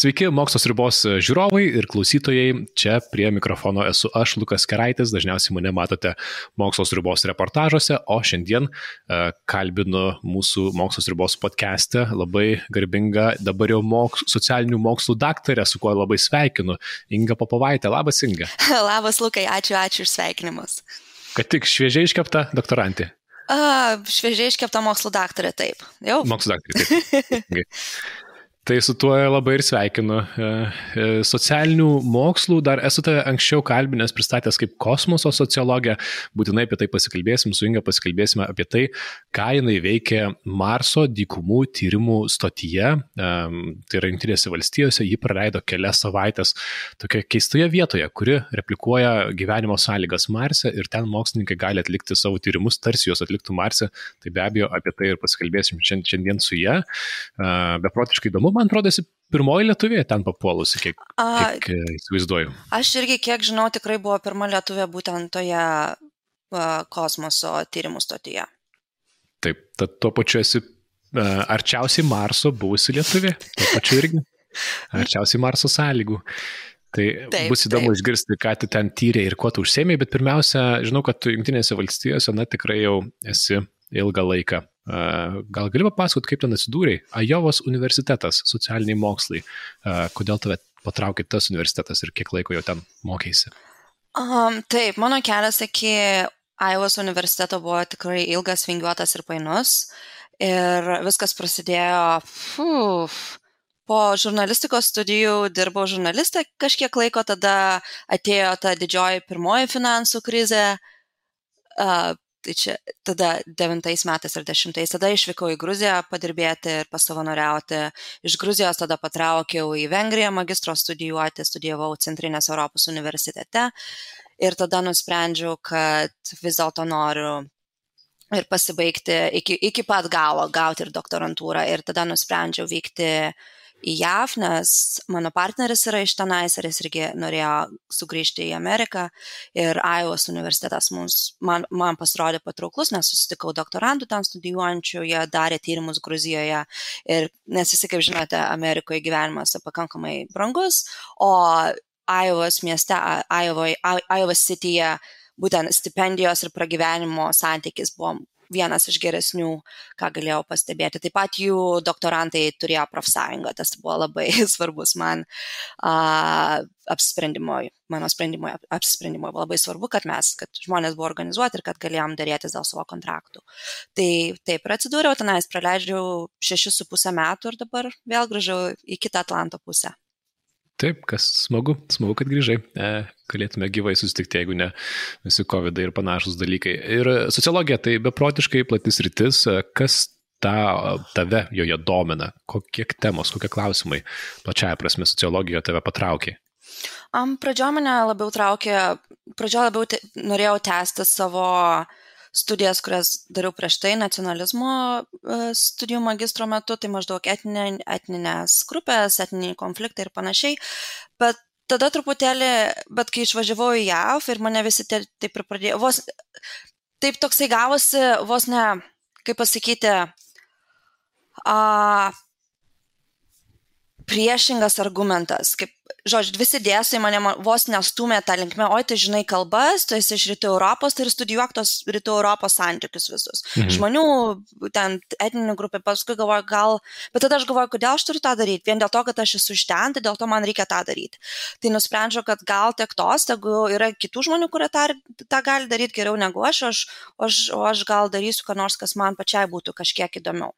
Sveiki, mokslos ribos žiūrovai ir klausytojai. Čia prie mikrofono esu aš, Lukas Keraitis. Dažniausiai mane matote mokslos ribos reportažuose, o šiandien uh, kalbinu mūsų mokslos ribos podcast'e labai garbingą dabar jau moks, socialinių mokslų daktarę, su kuo labai sveikinu, Inga Popovaitė. Labas, Inga. Labas, Lukai, ačiū, ačiū už sveikinimus. Kad tik šviežiai iškepta doktorantė. Uh, šviežiai iškepta mokslo daktarė, taip. Jau. Mokslo daktarė, taip. Tai su tuo labai ir sveikinu. E, e, socialinių mokslų dar esu tave anksčiau kalbinęs, pristatęs kaip kosmoso sociologė. Būtinai apie tai pasikalbėsim, su Inga pasikalbėsime apie tai, ką jinai veikia Marso dykumų tyrimų stotyje. E, tai yra Junktinėse valstijose. Ji praleido kelias savaitės tokioje keistoje vietoje, kuri replikuoja gyvenimo sąlygas Marse ir ten mokslininkai gali atlikti savo tyrimus, tarsi juos atliktų Marse. Tai be abejo apie tai ir pasikalbėsim šiandien su ją. Beprotiškai įdomu man atrodo, esi pirmoji lietuvė ten papuolusi, kiek, kiek A, e, įsivaizduoju. Aš irgi, kiek žinau, tikrai buvo pirma lietuvė būtent toje a, kosmoso tyrimų stotyje. Taip, tad tuo pačiu esi a, arčiausiai Marso buvusi lietuvė, tuo pačiu irgi arčiausiai Marso sąlygų. Tai taip, bus įdomu taip. išgirsti, ką tu ten tyrė ir kuo tu užsėmėjai, bet pirmiausia, žinau, kad tu Junktinėse valstijose, na, tikrai jau esi ilgą laiką Gal gali papasakoti, kaip ten atsidūrėjai? Ajovos universitetas, socialiniai mokslai. Kodėl tave patraukė tas universitetas ir kiek laiko jau ten mokėsi? Um, taip, mano kelias iki Ajovos universiteto buvo tikrai ilgas, vingiuotas ir painus. Ir viskas prasidėjo, uf, po žurnalistikos studijų dirbau žurnalistė kažkiek laiko, tada atėjo ta didžioji pirmoji finansų krizė, Tai čia tada devintais metais ar dešimtais, tada išvykau į Gruziją padirbėti ir pasavanoriauti. Iš Gruzijos tada patraukiau į Vengriją magistro studijuoti, studijavau Centrinės Europos universitete ir tada nusprendžiau, kad vis dėlto noriu ir pasibaigti iki, iki pat galo, gauti ir doktorantūrą. Ir tada nusprendžiau vykti į JAV, nes mano partneris yra iš tenais ir jis irgi norėjo sugrįžti į Ameriką. Ir Iowas universitetas mums, man, man pasirodė patrauklus, nes susitikau doktorantų ten studijuojančių, jie darė tyrimus Gruzijoje. Ir nes visi, kaip žinote, Amerikoje gyvenimas yra pakankamai brangus, o Iowas mieste, Iowas cityje būtent stipendijos ir pragyvenimo santykis buvo vienas iš geresnių, ką galėjau pastebėti. Taip pat jų doktorantai turėjo profsąjungą, tas buvo labai svarbus man a, apsisprendimui, mano sprendimui, apsisprendimui buvo labai svarbu, kad mes, kad žmonės buvo organizuoti ir kad galėjom dėrėtis dėl savo kontraktų. Tai taip ir atsidūriau tenais, praleidžiau šešis su pusę metų ir dabar vėl grįžau į kitą Atlanto pusę. Taip, kas smagu, smagu, kad grįžai. E, galėtume gyvai susitikti, jeigu ne visi COVID ir panašus dalykai. Ir sociologija tai beprotiškai platis rytis. E, kas ta, tave joje domina? Kokie temos, kokie klausimai plačiaja prasme sociologijoje tave patraukė? Um, pradžioje mane labiau traukė, pradžioje labiau te, norėjau tęsti savo uh, studijas, kurias dariau prieš tai nacionalizmo e, studijų magistro metu, tai maždaug etninė, etninės grupės, etniniai konfliktai ir panašiai. Bet tada truputėlį, bet kai išvažiavau į JAV ir mane visi taip ir pradėjo, vos, taip toksai gavosi, vos ne, kaip pasakyti, a, priešingas argumentas, kaip žodžiu, visi dėsai mane vos nestumė tą linkmę, oi, tai žinai kalbas, tu esi iš rytų Europos, tai ir studijuok tos rytų Europos santykius visus. Mhm. Žmonių, ten etninių grupė, paskui galvoju, gal, bet tada aš galvoju, kodėl aš turiu tą daryti, vien dėl to, kad aš esu iš ten, tai dėl to man reikia tą daryti. Tai nusprendžiau, kad gal tiek tos, jeigu yra kitų žmonių, kurie tą, tą gali daryti geriau negu aš, aš, aš, aš gal darysiu ką nors, kas man pačiai būtų kažkiek įdomiau.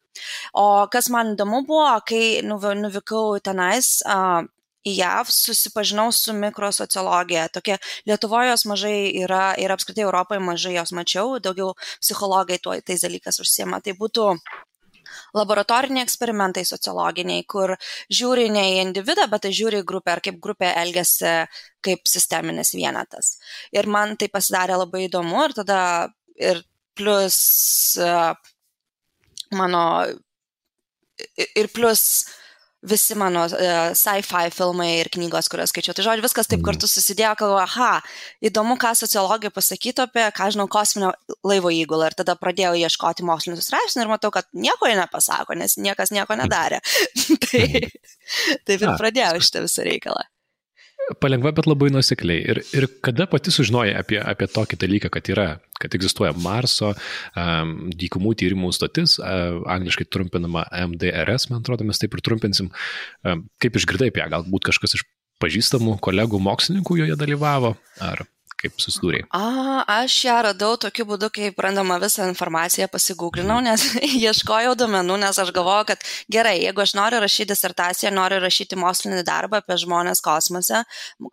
O kas man įdomu buvo, kai nuvykau tenais, uh, į JAV susipažinau su mikrosociologija. Tokia Lietuvoje jos mažai yra ir apskritai Europoje mažai jos mačiau, daugiau psichologai tuo tais dalykas užsiema. Tai būtų laboratoriniai eksperimentai sociologiniai, kur žiūri ne į individą, bet tai žiūri į grupę ar kaip grupė elgesi kaip sisteminis vienetas. Ir man tai pasidarė labai įdomu ir tada ir plus mano ir plus visi mano uh, sci-fi filmai ir knygos, kurias skaičiau. Tai žodžiu, viskas taip mhm. kartu susidėjo, kad, aha, įdomu, ką sociologai pasakytų apie, ką žinau, kosminio laivo įgulą. Ir tada pradėjau ieškoti mokslinių straipsnių ir matau, kad nieko jie nepasako, nes niekas nieko nedarė. tai taip ir pradėjau šitą visą reikalą. Palengva, bet labai nusekliai. Ir, ir kada pati sužinojai apie, apie tokį dalyką, kad yra, kad egzistuoja Marso um, dykumų tyrimų stotis, uh, angliškai trumpinama MDRS, man atrodo, mes taip ir trumpinsim. Um, kaip išgirdai apie ją, galbūt kažkas iš pažįstamų kolegų mokslininkų joje dalyvavo, ar kaip susidūrėjai? A, aš ją radau tokiu būdu, kaip randama visą informaciją pasigūglinau, mhm. nes ieškojau duomenų, nes aš galvoju, kad gerai, jeigu aš noriu rašyti disertaciją, noriu rašyti mokslinį darbą apie žmonės kosmose,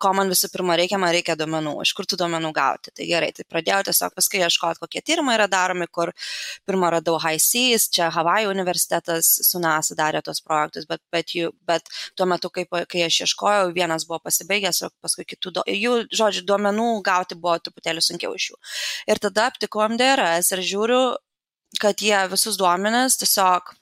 ko man visų pirma reikia, man reikia duomenų, iš kur tų duomenų gauti. Tai gerai, tai pradėjau tiesiog paskui ieškoti, kokie tyrimai yra daromi, kur pirmą radau High Seas, čia Havajų universitetas su NASA darė tos projektus, bet, bet, jų, bet tuo metu, kai, kai aš ieškojau, vienas buvo pasibaigęs, o paskui kitų, do, jų, žodžiu, duomenų gauti gauti buvo truputėlį sunkiau iš jų. Ir tada aptikau MDRS ir žiūriu, kad jie visus duomenis tiesiog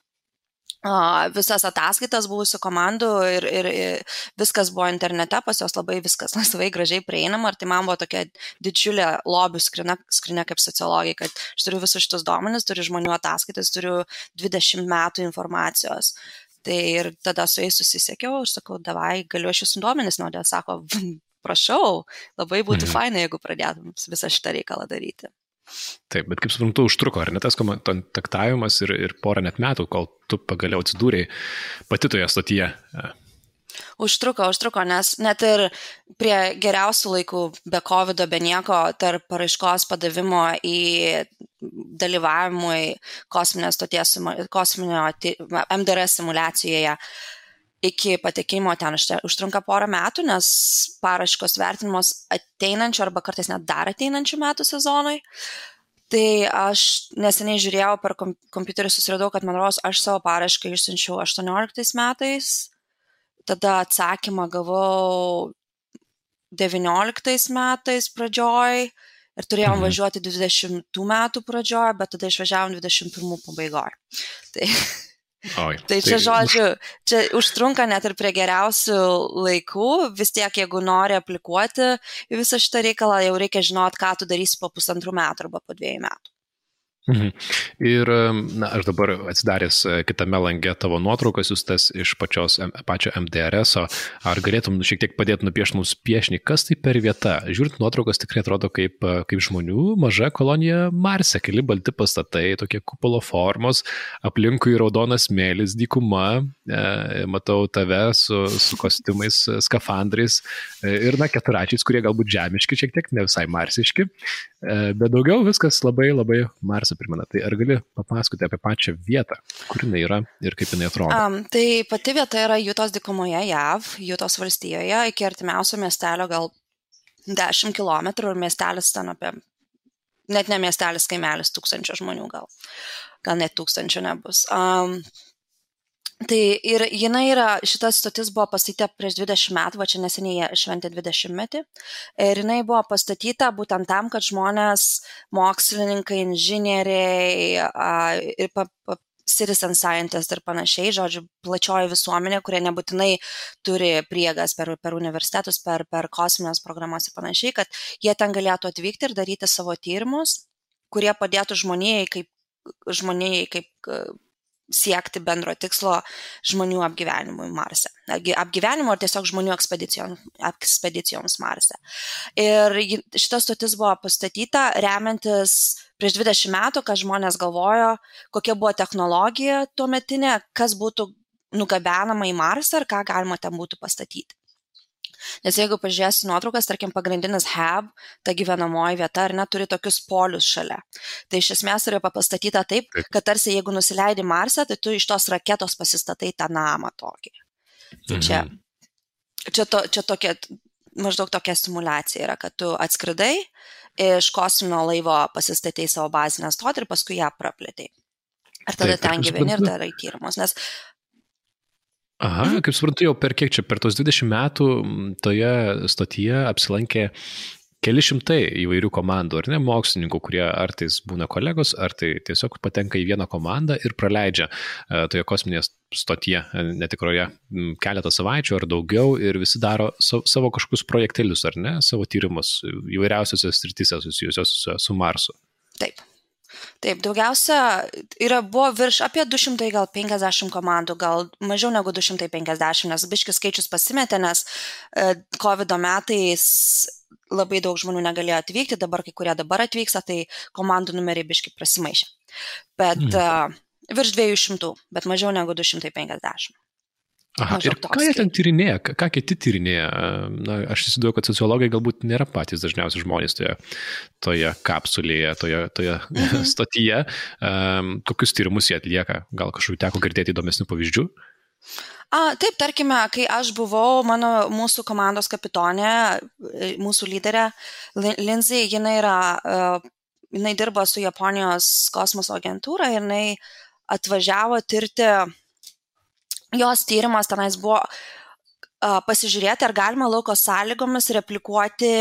visas ataskaitas buvusių komandų ir, ir, ir viskas buvo internete, pas juos labai viskas laisvai gražiai prieinama ir tai man buvo tokia didžiulė lobių skrinė, skrinė kaip sociologai, kad aš turiu visus šitus duomenis, turiu žmonių ataskaitas, turiu 20 metų informacijos. Tai ir tada su jais susisiekiau ir sakau, davai, galiu aš jūsų duomenis naudoti. Sako, prašau, labai būtų mhm. faina, jeigu pradėtum visą šitą reikalą daryti. Taip, bet kaip suprantu, užtruko, ar ne tas kontaktavimas ir, ir porą net metų, kol tu pagaliau atsidūrėjai pati toje stotyje. Užtruko, užtruko, nes net ir prie geriausių laikų, be COVID, be nieko, tarp paraiškos padavimo į dalyvavimui kosminės stoties, kosminio MDR simulacijoje, iki patekimo ten užtrunka porą metų, nes paraškos vertinimos ateinančių arba kartais net dar ateinančių metų sezonui. Tai aš neseniai žiūrėjau per kompiuterį, susiradau, kad man rodos, aš savo parašką išsiunčiau 18 metais, tada atsakymą gavau 19 metais pradžioj ir turėjom mhm. važiuoti 20 metų pradžioj, bet tada išvažiavom 21 pabaigoje. Tai Oi, tai čia tai... žodžiu, čia užtrunka net ir prie geriausių laikų, vis tiek jeigu nori aplikuoti visą šitą reikalą, jau reikia žinot, ką tu darysi po pusantrų metų arba po dviejų metų. Mhm. Ir na, aš dabar atsidaręs e, kitame lange tavo nuotraukas jūs tas iš pačios, pačio MDRS, ar galėtum šiek tiek padėti nupiešti mums piešinį, kas tai per vieta? Žiūrint nuotraukas tikrai atrodo kaip, e, kaip žmonių maža kolonija Marse, keli balti pastatai, tokie kupolo formos, aplinkui raudonas mėlis, dykuma, e, matau tave su, su kostiumais, skafandrais ir, na, keturačiais, kurie galbūt žemiški, šiek tiek ne visai marsiški, bet daugiau viskas labai labai Marso primena. Tai ar gali papasakoti apie pačią vietą, kur jinai yra ir kaip jinai atrodo? Um, tai pati vieta yra Jutos dikumoje, JAV, Jutos valstijoje, iki artimiausio miestelio gal 10 km ir miestelis ten apie, net ne miestelis, kaimelis, tūkstančio žmonių gal, gal net tūkstančio nebus. Um, Tai ir jinai yra, šitas stotis buvo pastatyta prieš 20 metų, va čia neseniai jie šventė 20 metį. Ir jinai buvo pastatyta būtent tam, kad žmonės, mokslininkai, inžinieriai ir pa, pa, citizen scientist ir panašiai, žodžiu, plačioji visuomenė, kurie nebūtinai turi priegas per, per universitetus, per, per kosminės programas ir panašiai, kad jie ten galėtų atvykti ir daryti savo tyrimus, kurie padėtų žmonijai kaip žmonijai kaip siekti bendro tikslo žmonių apgyvenimui Marse. Apgyvenimo ar tiesiog žmonių ekspedicijoms, ekspedicijoms Marse. Ir šita stotis buvo pastatyta remiantis prieš 20 metų, kad žmonės galvojo, kokia buvo technologija tuo metinė, kas būtų nugabenama į Marsą ir ką galima ten būtų pastatyti. Nes jeigu pažiūrėsi nuotraukas, tarkim, pagrindinis hub, ta gyvenamoji vieta, ar neturi tokius polius šalia. Tai iš esmės yra pastatyta taip, kad tarsi jeigu nusileidi Marsą, tai tu iš tos raketos pasistatai tą namą tokį. Tai čia, mhm. čia, to, čia tokia, maždaug tokia simulacija yra, kad tu atskridai, iš kosminio laivo pasistatei savo bazinę stotį ir paskui ją praplėtai. Ir tada Taip, ten gyveni ir darai tyrimus. Nes Aha, mhm. kaip suprantu, jau per kiek čia, per tos 20 metų toje stotyje apsilankė keli šimtai įvairių komandų, ar ne, mokslininkų, kurie ar tai būna kolegos, ar tai tiesiog patenka į vieną komandą ir praleidžia e, toje kosminėje stotyje e, netikroje keletą savaičių ar daugiau ir visi daro savo kažkokius projektelius, ar ne, savo tyrimus įvairiausiose srityse susijusios su, su Marsu. Taip. Taip, daugiausia yra, buvo virš apie 200, gal 50 komandų, gal mažiau negu 250, nes biškis skaičius pasimetė, nes e, COVID metais labai daug žmonių negalėjo atvykti, dabar kai kurie dabar atvyksta, tai komandų numeriai biški prasimaišė. Bet mm. uh, virš 200, bet mažiau negu 250. Aha, ir ką jie ten tyrinėja, ką, kiti tyrinėja? Na, aš įsivaizduoju, kad sociologai galbūt nėra patys dažniausiai žmonės toje, toje kapsulėje, toje, toje mhm. stotyje. Um, kokius tyrimus jie atlieka? Gal kažkokiu teko girdėti įdomesnių pavyzdžių? A, taip, tarkime, kai aš buvau, mano mūsų komandos kapitonė, mūsų lyderė Lindsay, jinai, yra, uh, jinai dirba su Japonijos kosmoso agentūra ir jinai atvažiavo tirti jos tyrimas tenais buvo uh, pasižiūrėti, ar galima lauko sąlygomis replikuoti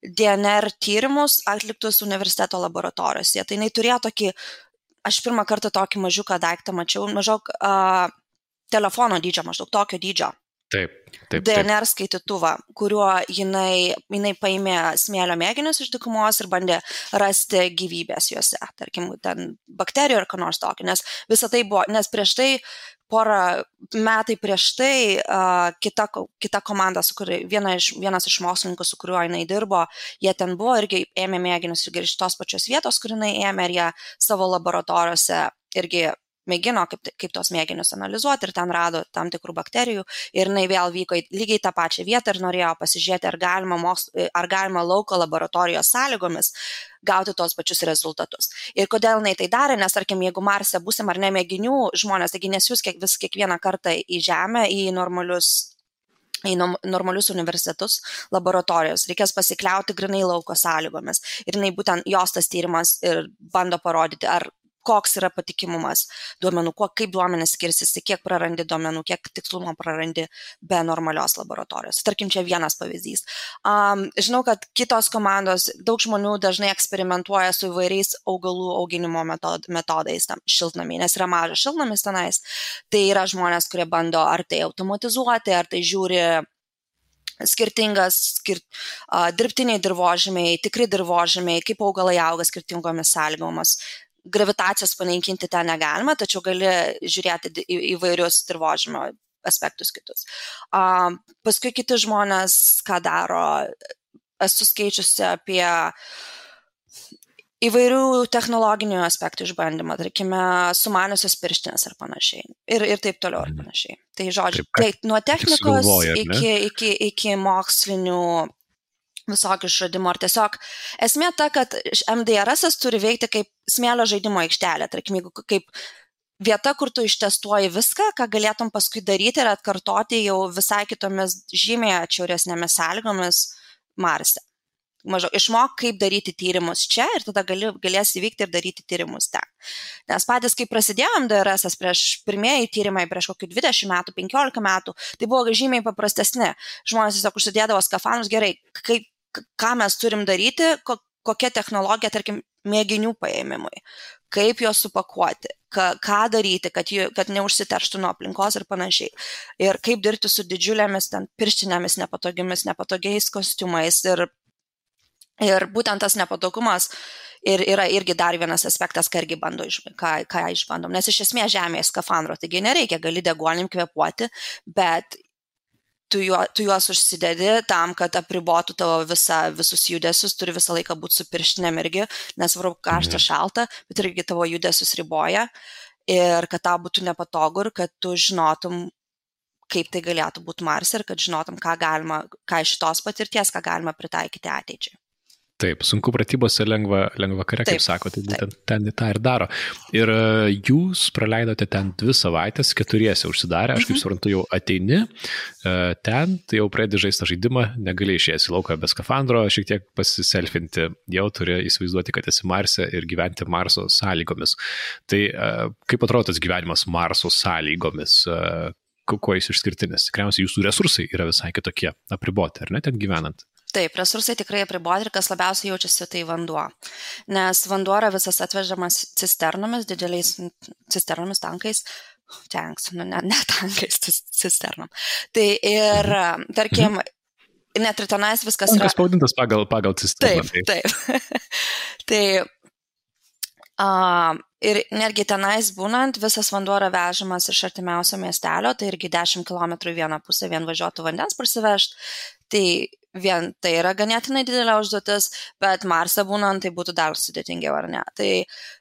DNR tyrimus atliktus universiteto laboratorijose. Tai jinai turėjo tokį, aš pirmą kartą tokį mažiuką daiktą mačiau, maždaug uh, telefono dydžio, maždaug tokio dydžio. Taip, taip. DNR skaitytuvą, kuriuo jinai, jinai paėmė smėlio mėginius iš dykumos ir bandė rasti gyvybės juose, tarkim, ten bakterijų ar ką nors tokio, nes visą tai buvo, nes prieš tai porą metai prieš tai uh, kita, kita komanda, kuri, viena iš, vienas iš mokslininkų, su kuriuo jinai dirbo, jie ten buvo irgi ėmė mėginius irgi iš tos pačios vietos, kur jinai ėmė ir jie savo laboratorijose irgi mėgino kaip, kaip tos mėginius analizuoti ir ten rado tam tikrų bakterijų ir jinai vėl vyko į lygiai tą pačią vietą ir norėjo pasižiūrėti, ar galima, moksl, ar galima lauko laboratorijos sąlygomis gauti tos pačius rezultatus. Ir kodėl jinai tai darė, nes tarkim, jeigu Marse busim ar ne mėginių žmonės, taigi nesiūs kiek, vis kiekvieną kartą į Žemę, į normalius į normalius universitetus, laboratorijos. Reikės pasikliauti grinai lauko sąlygomis. Ir jinai būtent jos tas tyrimas ir bando parodyti, ar koks yra patikimumas duomenų, kuo, kaip duomenys skirsis, kiek prarandi duomenų, kiek tikslumo prarandi be normalios laboratorijos. Tarkim, čia vienas pavyzdys. Um, žinau, kad kitos komandos, daug žmonių dažnai eksperimentuoja su įvairiais augalų auginimo metod, metodais tam šiltnamiai, nes yra mažas šiltnamis tenais. Tai yra žmonės, kurie bando ar tai automatizuoti, ar tai žiūri skirtingas, skir, uh, dirbtiniai dirbožymiai, tikri dirbožymiai, kaip augalai auga skirtingomis sąlygomis, gravitacijos panaikinti ten negalima, tačiau gali žiūrėti į įvairius dirbožymio aspektus kitus. Um, paskui kiti žmonės, ką daro, esu skaičiusi apie įvairių technologinių aspektų išbandymą, tarkime, sumaniusios pirštinės ir panašiai. Ir, ir taip toliau ir mhm. panašiai. Tai žodžiu, Taip, tai nuo technikos galvoja, iki, iki, iki mokslinių visokių išradimų, ar tiesiog esmė ta, kad MDRS turi veikti kaip smėlio žaidimo aikštelė, tarkim, jeigu kaip vieta, kur tu ištestuoji viską, ką galėtum paskui daryti ir atkartoti jau visai kitomis žymiai atšiauresnėmis sąlygomis Marse. Mažau, išmok, kaip daryti tyrimus čia ir tada gali, galėsi vykti ir daryti tyrimus ten. Nes patys, kai prasidėjo MDRS prieš pirmieji tyrimai, prieš kokių 20 metų, 15 metų, tai buvo žymiai paprastesni. Žmonės tiesiog užsidėdavo skafandus gerai, kaip ką mes turim daryti, kokia technologija, tarkim, mėginių paėmimui, kaip juos supakuoti, ką, daryti, kad, jų, kad neužsiterštų nuo aplinkos ir panašiai. Ir kaip dirbti su didžiulėmis ten pirštinėmis nepatogiamis, nepatogiais kostiumais. Ir, ir būtent tas nepatogumas ir yra irgi dar vienas aspektas, ką irgi bando, ką, ką išbandom. Nes iš esmės žemėje skafandro, taigi nereikia, gali deguonim kvepuoti, bet tu, juo, tu juos užsidedi tam, kad apribotų tavo visa, visus judesius, turi visą laiką būti su pirštinėm irgi, nesvarbu, karšta, mhm. šalta, bet irgi tavo judesius riboja ir kad tau būtų nepatogu ir kad tu žinotum, kaip tai galėtų būti Mars ir kad žinotum, ką galima, ką iš tos patirties, ką galima pritaikyti ateičiai. Taip, sunku pratybose lengva, lengva kare, kaip sako, tai būtent taip. ten tą ir daro. Ir e, jūs praleidote ten dvi savaitės, keturiese užsidarę, aš kaip mhm. suprantu, jau ateini e, ten, tai jau pradedi žaisti žaidimą, negali išėjęs į lauką be skafandro, šiek tiek pasiselfinti, jau turi įsivaizduoti, kad esi Marse ir gyventi Marso sąlygomis. Tai e, kaip atrodo tas gyvenimas Marso sąlygomis? Kuo jis išskirtinis? Tikriausiai jūsų resursai yra visai kitokie, apriboti, ar ne, ten gyvenant? Taip, resursai tikrai apriboti ir kas labiausiai jaučiasi, tai vanduo. Nes vanduo yra visas atvežamas cisternomis, dideliais cisternomis tankais, tanks, nu ne, ne tankais, cisternom. Tai ir, mhm. tarkim, mhm. net ir tenais viskas Tankas yra. Spaudintas pagal, pagal cisterną. Taip, taip. tai Uh, ir netgi tenais būnant, visas vanduo yra vežamas iš artimiausio miestelio, tai irgi 10 km į vieną pusę vien važiuotų vandens prasivežti. Tai vien tai yra ganėtinai didelė užduotis, bet Marsą būnant tai būtų dar sudėtingiau, ar ne? Tai,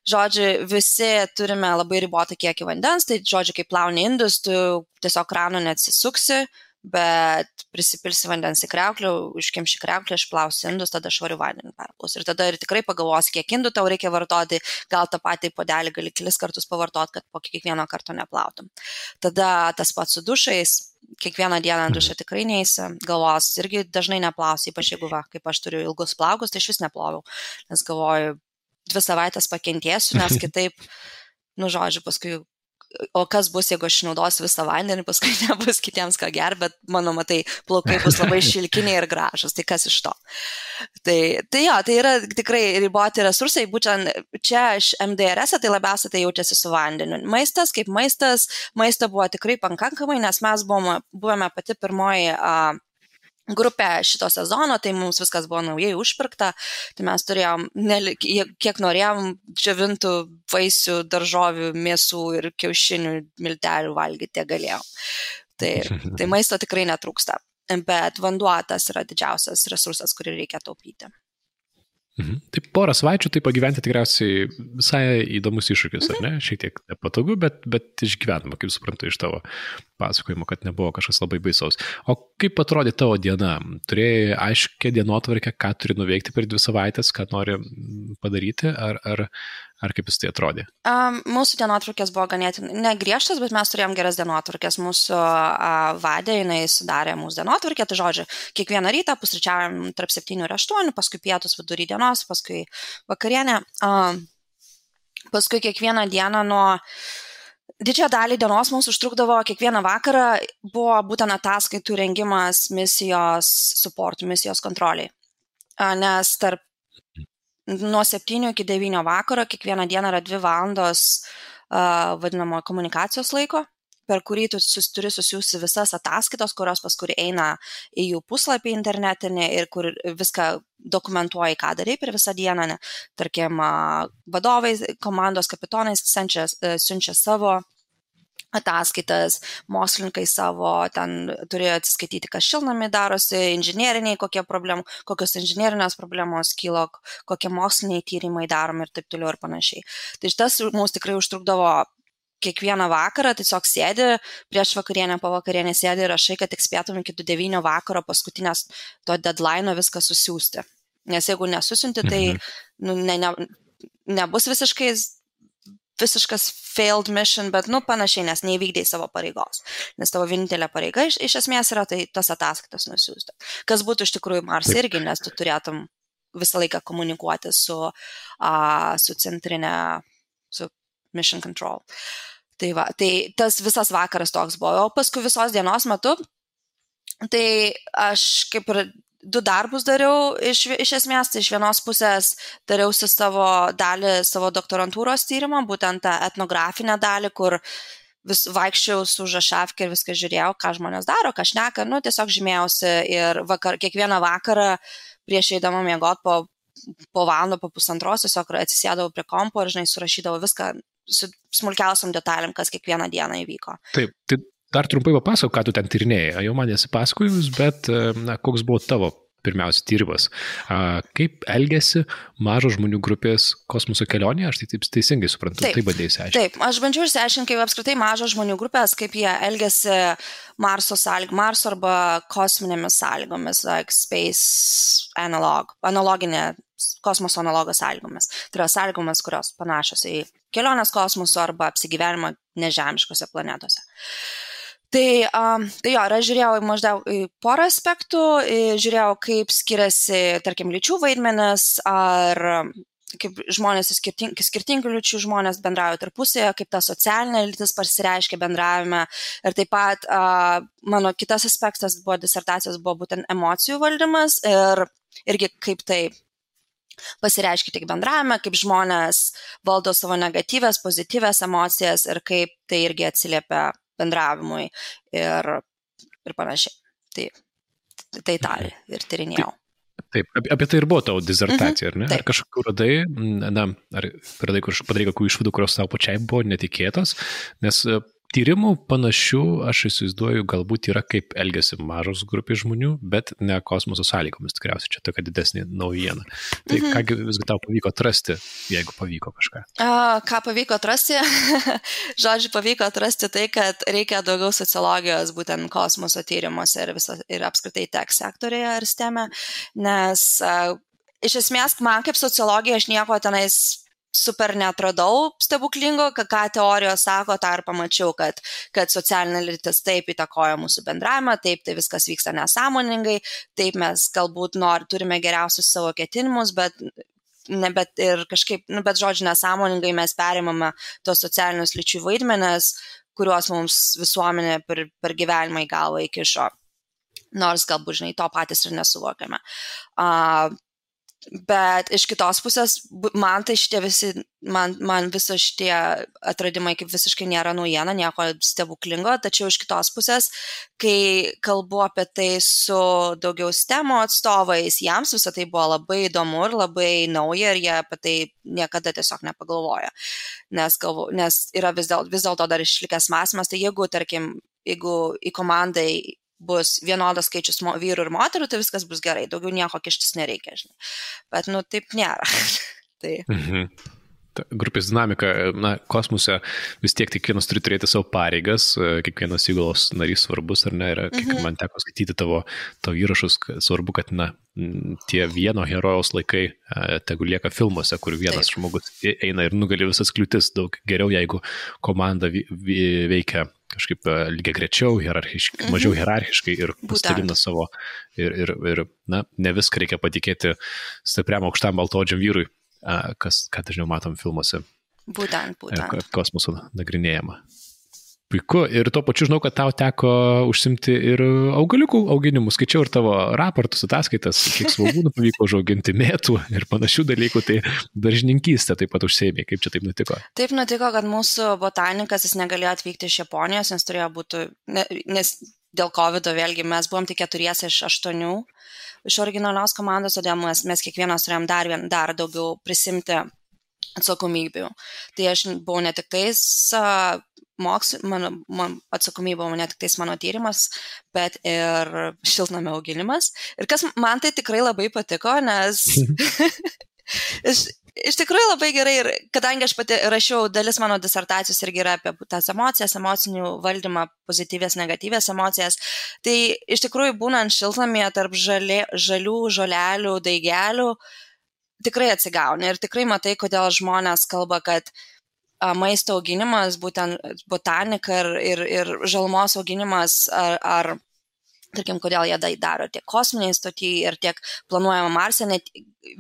žodžiu, visi turime labai ribotą kiekį vandens, tai, žodžiu, kai plauni indus, tu tiesiog kranu neatsisuksi, uh, bet prisipilsi vandens į kreuklę, užkimši kreuklę, išplausi indus, tada švariu vandeniu perplaus. Ir tada ir tikrai pagalvosi, kiek indų tau reikia vartoti, gal tą patį podelį gali kelis kartus pavartoti, kad po kiekvieno karto neplautum. Tada tas pats su dušais, kiekvieną dieną dušą tikrai neįsi, galvos irgi dažnai neplausi, ypač jeigu, va, kaip aš turiu ilgus plaukus, tai iš vis neploviau, nes galvoju, dvi savaitės pakentėsiu, nes kitaip, nu žodžiu, paskui o kas bus, jeigu aš naudosiu visą vandenį, paskui nebus kitiems ką ger, bet mano, matai, plaukai bus labai šilkiniai ir gražus, tai kas iš to. Tai, tai jo, tai yra tikrai riboti resursai, būtent čia iš MDRS tai labiausiai tai jaučiasi su vandeniu. Maistas kaip maistas, maisto buvo tikrai pakankamai, nes mes buvome, buvome pati pirmoji uh, grupę šito sezono, tai mums viskas buvo naujai užpirkta, tai mes turėjom, nelik, kiek norėjom, džiavintų vaisių, daržovių, mėsų ir kiaušinių miltelių valgyti, galėjom. Tai, tai maisto tikrai netrūksta, bet vanduo tas yra didžiausias resursas, kurį reikia taupyti. Mhm. Tai porą savaičių tai pagyventi tikriausiai visai įdomus iššūkis, mhm. ar ne? Šiek tiek nepatogu, bet, bet išgyvenama, kaip suprantu, iš tavo pasakojimo, kad nebuvo kažkas labai baisaus. O kaip atrodė tavo diena? Turėjai aiškę dienotvarkę, ką turi nuveikti per dvi savaitės, ką nori padaryti, ar, ar, ar kaip jis tai atrodė? Um, mūsų dienotvarkės buvo ganėtinai negriežtas, bet mes turėjom geras dienotvarkės. Mūsų uh, vadė, jinai sudarė mūsų dienotvarkę, tai žodžiu, kiekvieną rytą pusryčiavom tarp 7 ir 8, paskui pietus vidury dienos, paskui vakarienė. Uh, paskui kiekvieną dieną nuo didžiąją dalį dienos mums užtrukdavo kiekvieną vakarą buvo būtent ataskaitų rengimas misijos support, misijos kontroliai. Nes tarp nuo 7 iki 9 vakaro kiekvieną dieną yra 2 valandos vadinamo komunikacijos laiko, per kurį tu turi susiųsti visas ataskaitos, kurios paskui eina į jų puslapį internetinį ir kur viską dokumentuoji, ką darai per visą dieną. Ne. Tarkim, vadovai, komandos kapitonai siunčia, siunčia savo ataskaitas, mokslininkai savo ten turėjo atsiskaityti, kas šilnami darosi, inžinieriniai kokie problemų, kokios inžinierinės problemos kilo, kokie moksliniai tyrimai daromi ir taip toliau ir panašiai. Tai šitas mums tikrai užtrukdavo kiekvieną vakarą tiesiog sėdi, prieš vakarienę, po vakarienę sėdi ir rašai, kad tik spėtum iki 9 vakaro paskutinės to deadline viską susiųsti. Nes jeigu nesusinti, tai mhm. nu, ne, ne, nebus visiškai visiškas failed mission, bet, nu, panašiai, nes neįvykdėjai savo pareigos. Nes tavo vienintelė pareiga iš, iš esmės yra tai tas ataskaitas nusiųsti. Kas būtų iš tikrųjų Mars irgi, nes tu turėtum visą laiką komunikuoti su, uh, su centrinė, su mission control. Tai, va, tai tas visas vakaras toks buvo. O paskui visos dienos metu, tai aš kaip ir du darbus dariau iš, iš esmės. Tai iš vienos pusės dariausi savo dalį, savo doktorantūros tyrimą, būtent tą etnografinę dalį, kur vis vaikščiau su žašavkė ir viską žiūrėjau, ką žmonės daro, ką šneka, nu tiesiog žymėjausi ir vakar, kiekvieną vakarą prieš eidama miegot po po valandą, po pusantros tiesiog atsisėdavau prie kompo ir, žinai, surašydavau viską su smulkiausiam detalėm, kas kiekvieną dieną įvyko. Taip, tai dar trumpai papasakok, ką tu ten tyrinėjai. Jau man esi pasakojus, bet na, koks buvo tavo pirmiausia tyrimas. Kaip elgesi mažos žmonių grupės kosmoso kelionėje, aš tai taip teisingai suprantu, taip, tai bandėjai išsiaiškinti. Taip, aš bandžiau išsiaiškinti, kaip apskritai mažos žmonių grupės, kaip jie elgesi Marso, sąlyg, Marso arba kosminėmis sąlygomis, like space analog, analoginė kosmoso analogo sąlygomis. Tai yra sąlygomis, kurios panašios į kelionės kosmoso arba apsigyvenimą nežemiškose planetose. Tai, um, tai jo, aš žiūrėjau maždaug į porą aspektų, žiūrėjau, kaip skiriasi, tarkim, lyčių vaidmenis, ar kaip žmonės, skirting, skirtingų liučių žmonės bendrauja tarpusėje, kaip ta socialinė lytis pasireiškia bendravime. Ir taip pat uh, mano kitas aspektas buvo disertacijos, buvo būtent emocijų valdymas ir irgi kaip tai pasireiškia tik bendravime, kaip žmonės valdo savo negatyvės, pozityvės emocijas ir kaip tai irgi atsiliepia bendravimui ir, ir panašiai. Tai, tai tą ir tyrinėjau. Taip, apie tai ir buvo tavo dizertacija, mhm, ar ne? Taip. Ar kažkur radai, na, ar radai, padarai kokių išvadų, kurios tau pačiai buvo netikėtos, nes Tyrimų panašių, aš įsivaizduoju, galbūt yra kaip elgesi mažos grupės žmonių, bet ne kosmoso sąlygomis, tikriausiai čia tokia didesnė naujiena. Tai mhm. kągi visgi tau pavyko atrasti, jeigu pavyko kažką? A, ką pavyko atrasti? Žodžiu, pavyko atrasti tai, kad reikia daugiau sociologijos būtent kosmoso tyrimuose ir, viso, ir apskritai tek sektorėje ar steme, nes a, iš esmės man kaip sociologija aš nieko tenais super netradau stebuklingo, ką teorijos sako, tą ir pamačiau, kad, kad socialinė lytis taip įtakoja mūsų bendravimą, taip tai viskas vyksta nesąmoningai, taip mes galbūt nor, turime geriausius savo ketinimus, bet ne, bet ir kažkaip, nu, bet žodžiu, nesąmoningai mes perimame tos socialinius lyčių vaidmenis, kuriuos mums visuomenė per, per gyvenimą į galvą įkišo. Nors galbūt, žinai, to patys ir nesuvokiame. Uh, Bet iš kitos pusės, man tai šitie visi, man, man viso šitie atradimai kaip visiškai nėra naujiena, nieko stebuklingo, tačiau iš kitos pusės, kai kalbu apie tai su daugiau stemo atstovais, jiems visą tai buvo labai įdomu ir labai nauja ir jie apie tai niekada tiesiog nepagalvoja. Nes, galvo, nes yra vis dėlto vis dėl dar išlikęs mąstymas, tai jeigu, tarkim, jeigu į komandai bus vienodas skaičius vyrų ir moterų, tai viskas bus gerai, daugiau nieko kištis nereikia, žinai. Bet, nu, taip nėra. tai. Mhm. Grupės dinamika, na, kosmose vis tiek kiekvienas turi turėti savo pareigas, kiekvienas įgulos narys svarbus, ar ne, ir kiek mhm. man teko skaityti tavo, tavo įrašus, svarbu, kad, na, tie vieno herojaus laikai tegu lieka filmuose, kur vienas Taip. žmogus eina ir nugali visas kliūtis, daug geriau, jeigu komanda veikia kažkaip e, lygiai grečiau, hierarchiškai, mhm. mažiau hierarchiškai ir pasidalina savo ir, ir, ir, na, ne viską reikia patikėti stipriam aukštam baltodžiam vyrui, kas, ką dažniau matom filmuose. Būtent, e, būtent. Kosmoso nagrinėjama. Puiku. Ir tuo pačiu žinau, kad tau teko užsimti ir augaliukų auginimu. Skaičiau ir tavo raportus, ataskaitas, kiek svogūnų pavyko užauginti mėtų ir panašių dalykų. Tai daržininkystė taip pat užsėmė. Kaip čia taip nutiko? Taip nutiko, kad mūsų botanikas jis negalėjo atvykti iš Japonijos, nes turėjo būti, nes dėl COVID vėlgi mes buvom tik keturiese iš aštuonių iš originalios komandos, todėl mes, mes kiekvienas turėjom dar, vien, dar daugiau prisimti atsakomybių. Tai aš buvau ne tik tais moks, mano, man atsakomybė buvo ne tik tais mano tyrimas, bet ir šiltnamio auginimas. Ir kas man tai tikrai labai patiko, nes iš, iš tikrųjų labai gerai ir kadangi aš pati rašiau, dalis mano disertacijos irgi yra apie tas emocijas, emocinių valdymą, pozityvės, negatyvės emocijas, tai iš tikrųjų būnant šiltnamėje tarp žalė, žalių, žolelių, daigelių, tikrai atsigauni ir tikrai matai, kodėl žmonės kalba, kad maisto auginimas, būtent botanika ir, ir, ir žalmos auginimas, ar, ar tarkim, kodėl jie tai daro tiek kosminiai stotyje ir tiek planuojama Marsė. Net,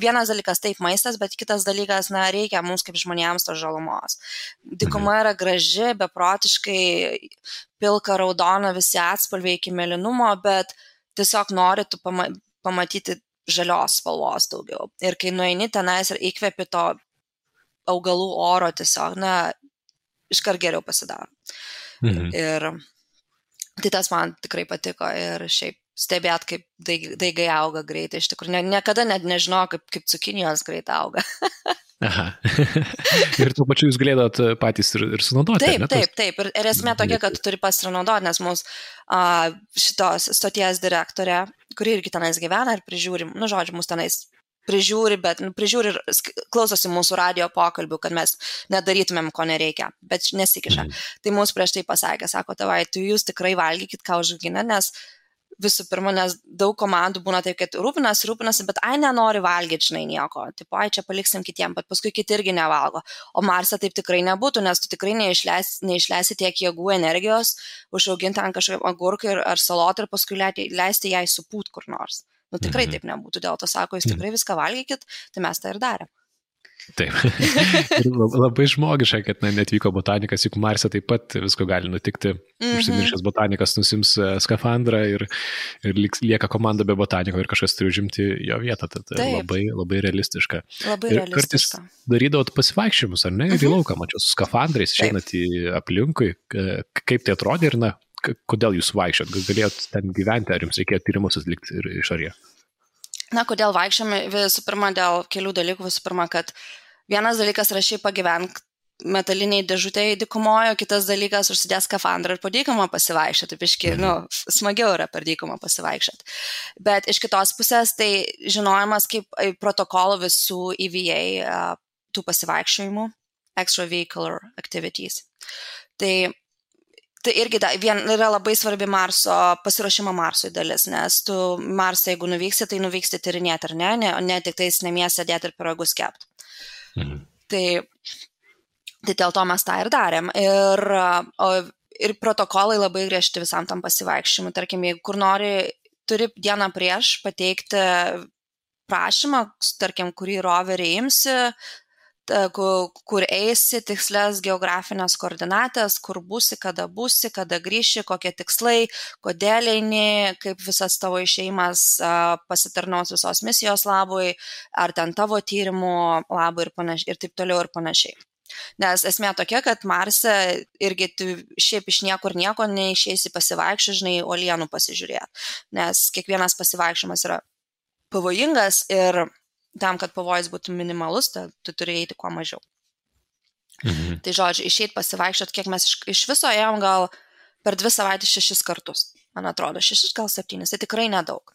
vienas dalykas taip maistas, bet kitas dalykas, na, reikia mums kaip žmonėms tos žalumos. Dikuma yra graži, beprotiškai pilka, raudona, visi atspalviai iki melinumo, bet tiesiog nori tu pama pamatyti žalios spalvos daugiau. Ir kai nueini tenais ir įkvepi to augalų oro tiesiog, na, iškart geriau pasidaro. Mhm. Ir tai tas man tikrai patiko ir šiaip stebėt, kaip daigai auga greitai. Iš tikrųjų, ne, niekada net nežinau, kaip, kaip cukinijos greitai auga. Aha. ir tuo pačiu jūs galėdot e, patys ir, ir sunaudoti. Taip, ne, taip, taip. Ir, ir esmė tokia, kad tu turi pasinaudoti, nes mūsų uh, šitos stoties direktorė, kuri irgi tenais gyvena ir prižiūri, nu, žodžiu, mūsų tenais prižiūri, bet nu, prižiūri ir klausosi mūsų radio pokalbių, kad mes nedarytumėm, ko nereikia, bet nesikiša. Mhm. Tai mūsų prieš tai pasakė, sako, tavai, tu jūs tikrai valgykit, ką užgina, nes visų pirma, nes daug komandų būna taip, kad rūpinasi, rūpinasi, bet ai nenori valgyti, žinai, nieko. Tipo, ai čia paliksim kitiem, bet paskui kiti irgi nevalgo. O Marse taip tikrai nebūtų, nes tu tikrai neišleisi, neišleisi tiek jėgų, energijos, užauginti ant kažkokio agurką ar salotą ir paskui leisti jai supūt kur nors. Nu tikrai mhm. taip nebūtų, dėl to sako, jūs mhm. tikrai viską valgykit, tai mes tą ir darėm. Taip. ir labai žmogiška, kad na, netvyko botanikas, juk Marse taip pat visko gali nutikti. Mm -hmm. Užsimiršęs botanikas nusims e, skafandrą ir, ir lieka komanda be botaniko ir kažkas turi užimti jo vietą. Tad e, taip. labai, labai realistiška. Labai ir realistiška. Kartais darydavot pasivaikščiojimus, ar ne? Ir mm -hmm. į lauką mačiau su skafandrais, išeinat į aplinkui. Kaip tai atrodė ir na, kodėl jūs vaikščiot? Gal galėjot ten gyventi, ar jums reikėjo tyrimus atlikti ir išorėje? Na, kodėl vaikščiame? Visų pirma, dėl kelių dalykų. Visų pirma, kad vienas dalykas yra šiaip pagyvenk metaliniai dėžutėje dykumojo, kitas dalykas užsidės skafandrą ir po dykumą pasivaikščioti, piški, nu, smagiau yra per dykumą pasivaikščioti. Bet iš kitos pusės tai žinojimas kaip protokolų visų EVA tų pasivaikščiojimų, extravehicular activities. Tai Tai irgi da, vien, yra labai svarbi Marso, pasiruošimo Marsui dalis, nes tu Marsą, jeigu nuvyksi, tai nuvyksti tyrinėti, ar ne, ne, ne tik tais namie sėdėti ir piragus kept. Mhm. Tai, tai dėl to mes tą ir darėm. Ir, o, ir protokolai labai griežti visam tam pasivaikščiojimui. Tarkim, jeigu kur nori, turi dieną prieš pateikti prašymą, tarkim, kurį roverį imsi, kur eisi, tikslės geografinės koordinatės, kur būsi, kada būsi, kada grįši, kokie tikslai, kodėl eini, kaip visas tavo išeimas pasitarnaus visos misijos labui, ar ten tavo tyrimų labui ir, panaš, ir taip toliau ir panašiai. Nes esmė tokia, kad Marse irgi tu šiaip iš niekur nieko neišeisi pasivaikščioti, žinai, olienų pasižiūrėti. Nes kiekvienas pasivaikščiojimas yra pavojingas ir tam, kad pavojus būtų minimalus, tai tu turi eiti kuo mažiau. Mhm. Tai žodžiu, išeit pasivaikščiot, kiek mes iš, iš viso ėjom gal per dvi savaitės šešis kartus, man atrodo, šešis gal septynis, tai tikrai nedaug.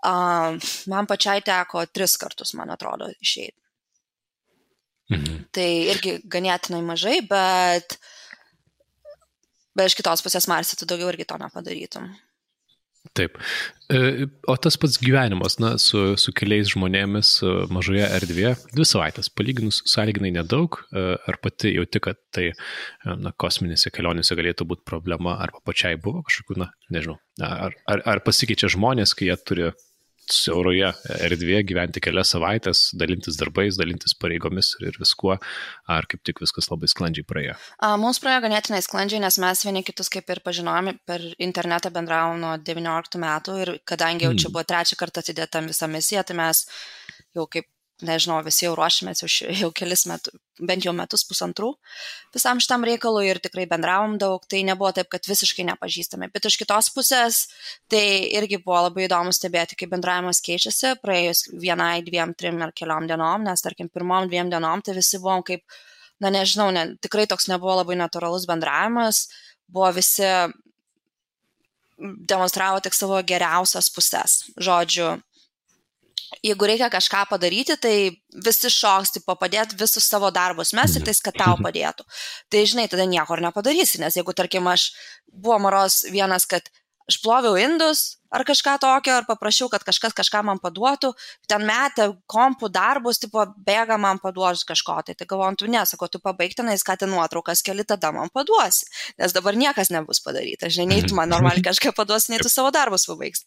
Uh, man pačiai teko tris kartus, man atrodo, išeiti. Mhm. Tai irgi ganėtinai mažai, bet, bet iš kitos pusės Marsė tu daugiau irgi to nepadarytum. Taip. E, o tas pats gyvenimas, na, su, su keliais žmonėmis mažoje erdvėje, dvi savaitės, palyginus sąlyginai nedaug, e, ar pati jauti, kad tai, e, na, kosminėse kelionėse galėtų būti problema, arba pačiai buvo kažkokių, na, nežinau, ar, ar, ar pasikeičia žmonės, kai jie turi siauroje erdvėje gyventi kelias savaitės, dalintis darbais, dalintis pareigomis ir viskuo, ar kaip tik viskas labai sklandžiai praėjo? Mums praėjo ganėtinai sklandžiai, nes mes vieni kitus kaip ir pažinojome, per internetą bendravom nuo 19 metų ir kadangi jau čia hmm. buvo trečią kartą atidėta visa misija, tai mes jau kaip nežinau, visi jau ruošiamės jau, jau kelis metus, bent jau metus pusantrų visam šitam reikalui ir tikrai bendravom daug, tai nebuvo taip, kad visiškai nepažįstame. Bet iš kitos pusės, tai irgi buvo labai įdomu stebėti, kaip bendravimas keičiasi praėjus vienai, dviem, trim ar keliom dienom, nes tarkim pirmom dviem dienom tai visi buvom kaip, na nežinau, ne, tikrai toks nebuvo labai natūralus bendravimas, buvo visi demonstravo tik savo geriausias pusės. Žodžiu, jeigu reikia kažką padaryti, tai visi šoks, tipo padėti visus savo darbus mes ir tai, kad tau padėtų. Tai žinai, tada nieko ir nepadarysi, nes jeigu, tarkim, aš buvo moros vienas, kad aš ploviau indus, ar kažką tokio, ar paprašiau, kad kažkas kažką man paduotų, ten metė kompų darbus, tipo, bėga man paduos kažko, tai tai galvojant, tu nesako, tu pabaigtinai skati nuotraukas, keli tada man paduosi, nes dabar niekas nebus padaryta, žinai, tu man normaliai kažką paduosi, nei tu savo darbus pabaigs.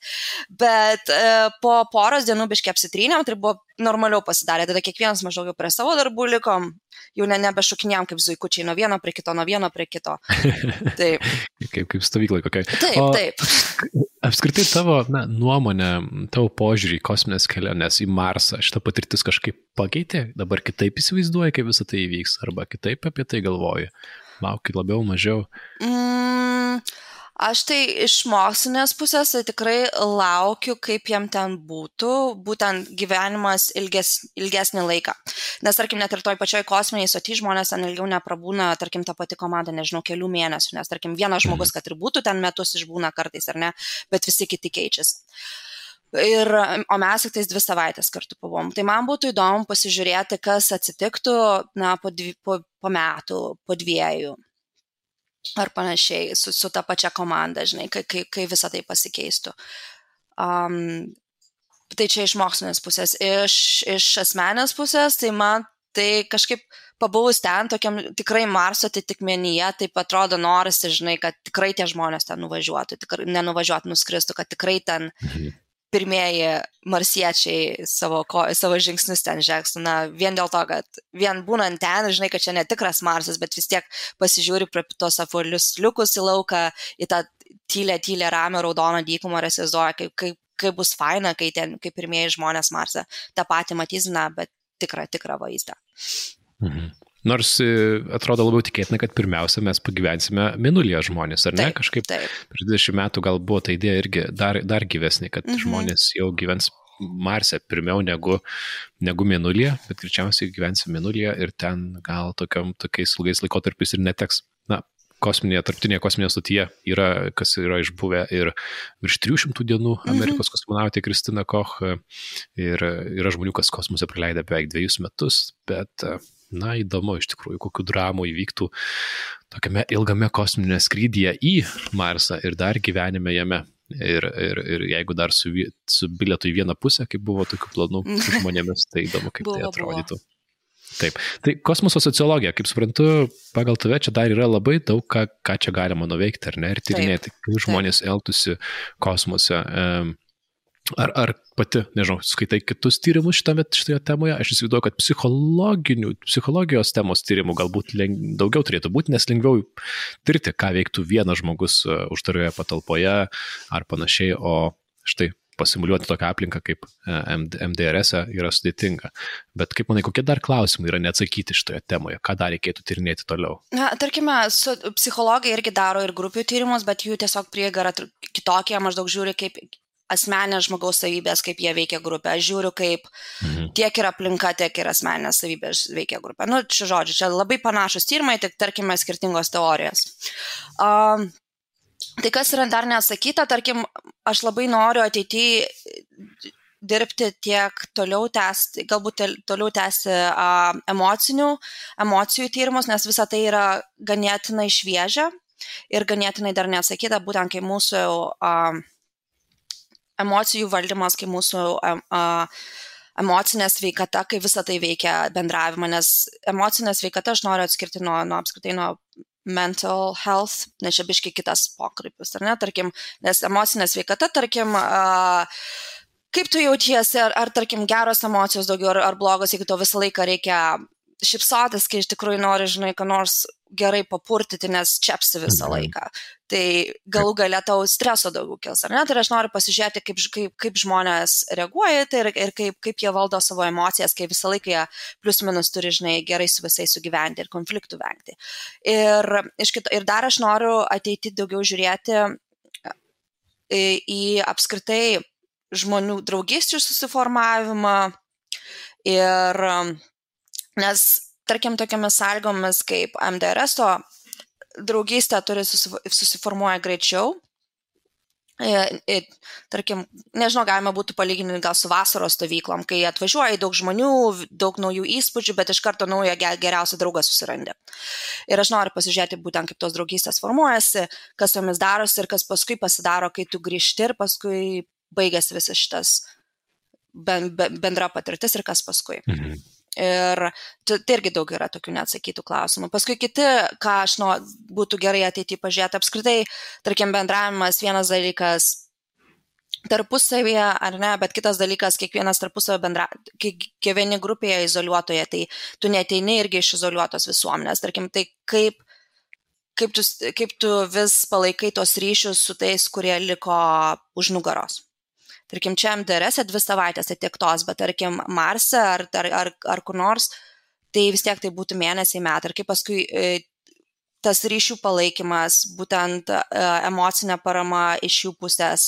Bet e, po poros dienų biškiai apsitrynėm, tai buvo normaliau pasidarė, tada kiekvienas maždaug jau prie savo darbų likom, jau ne nebešukinėjom kaip zuikučiai nuo vieno prie kito, nuo vieno prie kito. Taip. kaip, kaip stovyklai kokiai. Taip, o, taip. Apskritai tavo na, nuomonė, tavo požiūrį į kosminės keliones į Marsą, šitą patirtis kažkaip pakeitė, dabar kitaip įsivaizduoji, kaip visą tai įvyks, arba kitaip apie tai galvoji, lauki labiau, mažiau. Mm, Aš tai iš mokslinės pusės tai tikrai laukiu, kaip jam ten būtų, būtent gyvenimas ilges, ilgesnį laiką. Nes, tarkim, net ir toj pačioj kosminiai soti žmonės ten ilgiau neprabūna, tarkim, ta pati komanda, nežinau, kelių mėnesių, nes, tarkim, vienas mhm. žmogus, kad ir būtų ten metus išbūna kartais ar ne, bet visi kiti keičiasi. Ir, o mes tik tais dvi savaitės kartu pavom. Tai man būtų įdomu pasižiūrėti, kas atsitiktų na, po, dvi, po, po metų, po dviejų ar panašiai su, su ta pačia komanda, žinai, kai, kai, kai visa tai pasikeistų. Um, tai čia iš mokslinės pusės. Iš, iš asmenės pusės, tai man tai kažkaip pabuvus ten, tokiam tikrai Marso atitikmenyje, taip atrodo norisi, žinai, kad tikrai tie žmonės ten nuvažiuotų, tikrai nenuvažiuotų, nuskristų, kad tikrai ten mhm. Pirmieji marsiečiai savo, ko, savo žingsnius ten žengs. Na, vien dėl to, kad vien būnant ten, žinai, kad čia netikras Marsas, bet vis tiek pasižiūri prie tos apvalius liukus į lauką, į tą tylę, tylę, ramę, raudoną dykumą ir įsivaizduoja, kaip, kaip, kaip bus faina, kai ten, kaip pirmieji žmonės Marsą tą patį matysina, bet tikrą, tikrą vaizdą. Mhm. Nors e, atrodo labiau tikėtina, kad pirmiausia mes pagyvensime minulyje žmonės, ar ne? Taip, Kažkaip taip. prieš 20 metų gal buvo ta idėja irgi dar, dar gyvesnė, kad Mhm. mhm. žmonės jau gyvens Marse pirmiau negu, negu minulyje, bet greičiausiai gyvensim minulyje ir ten gal tokiam, tokiais ilgais laikotarpiais ir neteks. Na, kosminėje, tarptinėje kosminėje stotyje yra, kas yra išbuvę ir virš 300 dienų Amerikos mhm. kosmonautė Kristina Koch ir yra žmonių, kas kosmose praleidę beveik dviejus metus, bet na, įdomu iš tikrųjų, kokiu dramu įvyktų tokiame ilgame kosminėme skrydyje į Marsą ir dar gyvenime jame. Ir, ir, ir jeigu dar su, su bilietu į vieną pusę, kaip buvo tokių planų su žmonėmis, tai įdomu, kaip Buvo, tai buvo. atrodytų. Taip. Tai kosmoso sociologija, kaip suprantu, pagal tave čia dar yra labai daug, ką, ką čia galima nuveikti, ar ne, ir tyrinėti, kaip žmonės elgtųsi kosmose. Em, Ar, ar pati, nežinau, skaitai kitus tyrimus šitame, šitoje temoje? Aš įsivaizduoju, kad psichologinių, psicologijos temos tyrimų galbūt leng, daugiau turėtų būti, nes lengviau tirti, ką veiktų vienas žmogus e, uždaroje patalpoje ar panašiai, o štai pasimuliuoti tokią aplinką kaip e, MD- MDRS -e yra sudėtinga. Bet kaip manai, kokie dar klausimai yra neatsakyti šitoje temoje, ką dar reikėtų tyrinėti toliau? Na, tarkime, psichologai irgi daro ir grupių tyrimus, bet jų tiesiog prieiga yra kitokia, maždaug žiūri kaip asmenės žmogaus savybės, kaip jie veikia grupę. Aš žiūriu, kaip Mhm. tiek ir aplinka, tiek ir asmenės savybės veikia grupę. Nu, čia žodžiu, čia labai panašus tyrimai, tik tarkime skirtingos teorijos. Um, tai kas yra dar neatsakyta, tarkim, aš labai noriu ateityje dirbti tiek toliau tęsti, galbūt toliau tęsti uh, emocinių, emocijų tyrimus, nes visa tai yra ganėtinai šviežia ir ganėtinai dar neatsakyta, būtent kaip mūsų uh, emocijų valdymas, kaip mūsų emocinė sveikata, kaip visa tai veikia bendravimą, nes emocinė sveikata aš noriu atskirti nuo, nuo apskritai nuo mental health, nes čia biškai kitas pokalbis, ar ne, tarkim, nes emocinė sveikata, tarkim, uh, kaip tu jautiesi, ar, ar tarkim geros emocijos daugiau, ar, ar blogos, jeigu to visą laiką reikia šipsotis, kai iš tikrųjų nori, žinai, ką nors gerai papurtyti, nes čiapsi visą Mhm. laiką. Tai galų galia tau streso daugiau kils, ar ne? Tai aš noriu pasižiūrėti, kaip, kaip, kaip žmonės reaguoja tai ir, ir kaip, kaip jie valdo savo emocijas, kai visą laiką jie plius minus turi, žinai, gerai su visais sugyventi ir konfliktų vengti. Ir, kito, ir dar aš noriu ateiti daugiau žiūrėti į, į apskritai žmonių draugysčių susiformavimą ir nes, tarkim, tokiamis sąlygomis kaip MDRS, to draugystė turi susif- susiformuoja greičiau. Ir, ir, tarkim, nežinau, galima būtų palyginti gal su vasaros stovyklom, kai atvažiuoja daug žmonių, daug naujų įspūdžių, bet iš karto naują ge- geriausią draugą susirandi. Ir aš noriu pasižiūrėti būtent, kaip tos draugystės formuojasi, kas jomis darosi ir kas paskui pasidaro, kai tu grįžti ir paskui baigėsi visas šitas ben, be, bendra patirtis ir kas paskui. Mhm. Ir tai irgi daug yra tokių neatsakytų klausimų. Paskui kiti, ką aš nu, būtų gerai ateityje pažiūrėti, apskritai, tarkim, bendravimas vienas dalykas tarpusavėje, ar ne, bet kitas dalykas, kiekvienas tarpusavio bendra, kai gyveni grupėje izoliuotoje, tai tu neteini irgi iš izoliuotos visuomenės. Tarkim, tai kaip, kaip, tu, kaip tu vis palaikai tos ryšius su tais, kurie liko už nugaros. Tarkim, čia MDRS dvi savaitės, tai tiek tos, bet tarkim, Marse ar, ar, ar, ar kur nors, tai vis tiek tai būtų mėnesiai metai. Ir kaip paskui e, tas ryšių palaikymas, būtent e, emocinė parama iš jų pusės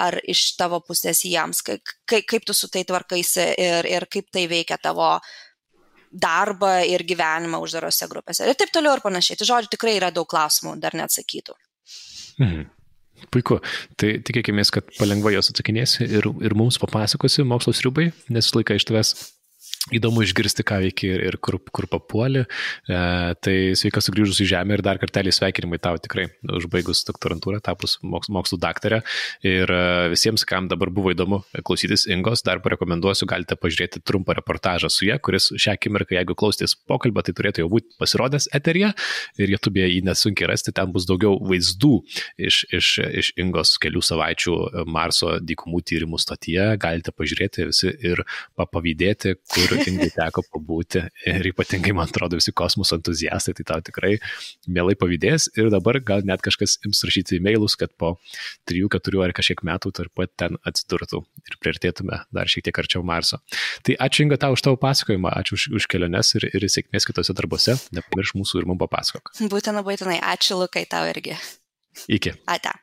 ar iš tavo pusės jiems, kaip, kaip tu su tai tvarkaisi ir, ir kaip tai veikia tavo darbą ir gyvenimą uždarose grupėse. Ir taip toliau ir panašiai. Tai žodžiu, tikrai yra daug klausimų dar neatsakytų. Mhm. Puiku. Tai tikėkime, kad palengva jos atsakinėsi ir, ir mums papasakosi mokslo sriubai, nes laiką iš tavęs Įdomu išgirsti, ką veikia ir, ir kur, kur papuoli. E, tai sveikas sugrįžus į Žemę ir dar kartelį sveikinimai tau tikrai, užbaigus doktorantūrą, tapus moks, mokslų daktarė. Ir e, visiems, kam dabar buvo įdomu klausytis Ingos, dar parekomenduosiu, galite pažiūrėti trumpą reportažą su jie, kuris šią akimirką, jeigu klausys pokalbio, tai turėtų jau būti pasirodęs eterija ir YouTube jį nesunkiai rasti, ten bus daugiau vaizdų iš, iš, iš Ingos kelių savaičių Marso dykumų tyrimų stotyje. Galite pažiūrėti visi ir papavydėti, kur Indijai teko pabūti ir ypatingai, man atrodo, visi kosmoso entuziastai, tai tau tikrai mielai pavydės ir dabar gal net kažkas ims rašyti e-mailus, kad po 3, 4 ar kažkiek metų tarp pat ten atsidurtų ir priartėtume dar šiek tiek arčiau Marso. Tai ačiū Inga tau už tavo pasakojimą, ačiū už, už keliones ir, ir sėkmės kitose darbuose, nepamirš mūsų ir mums papasakok. Būtent, būtinai, ačiū Lukai tau irgi. Iki. Ate.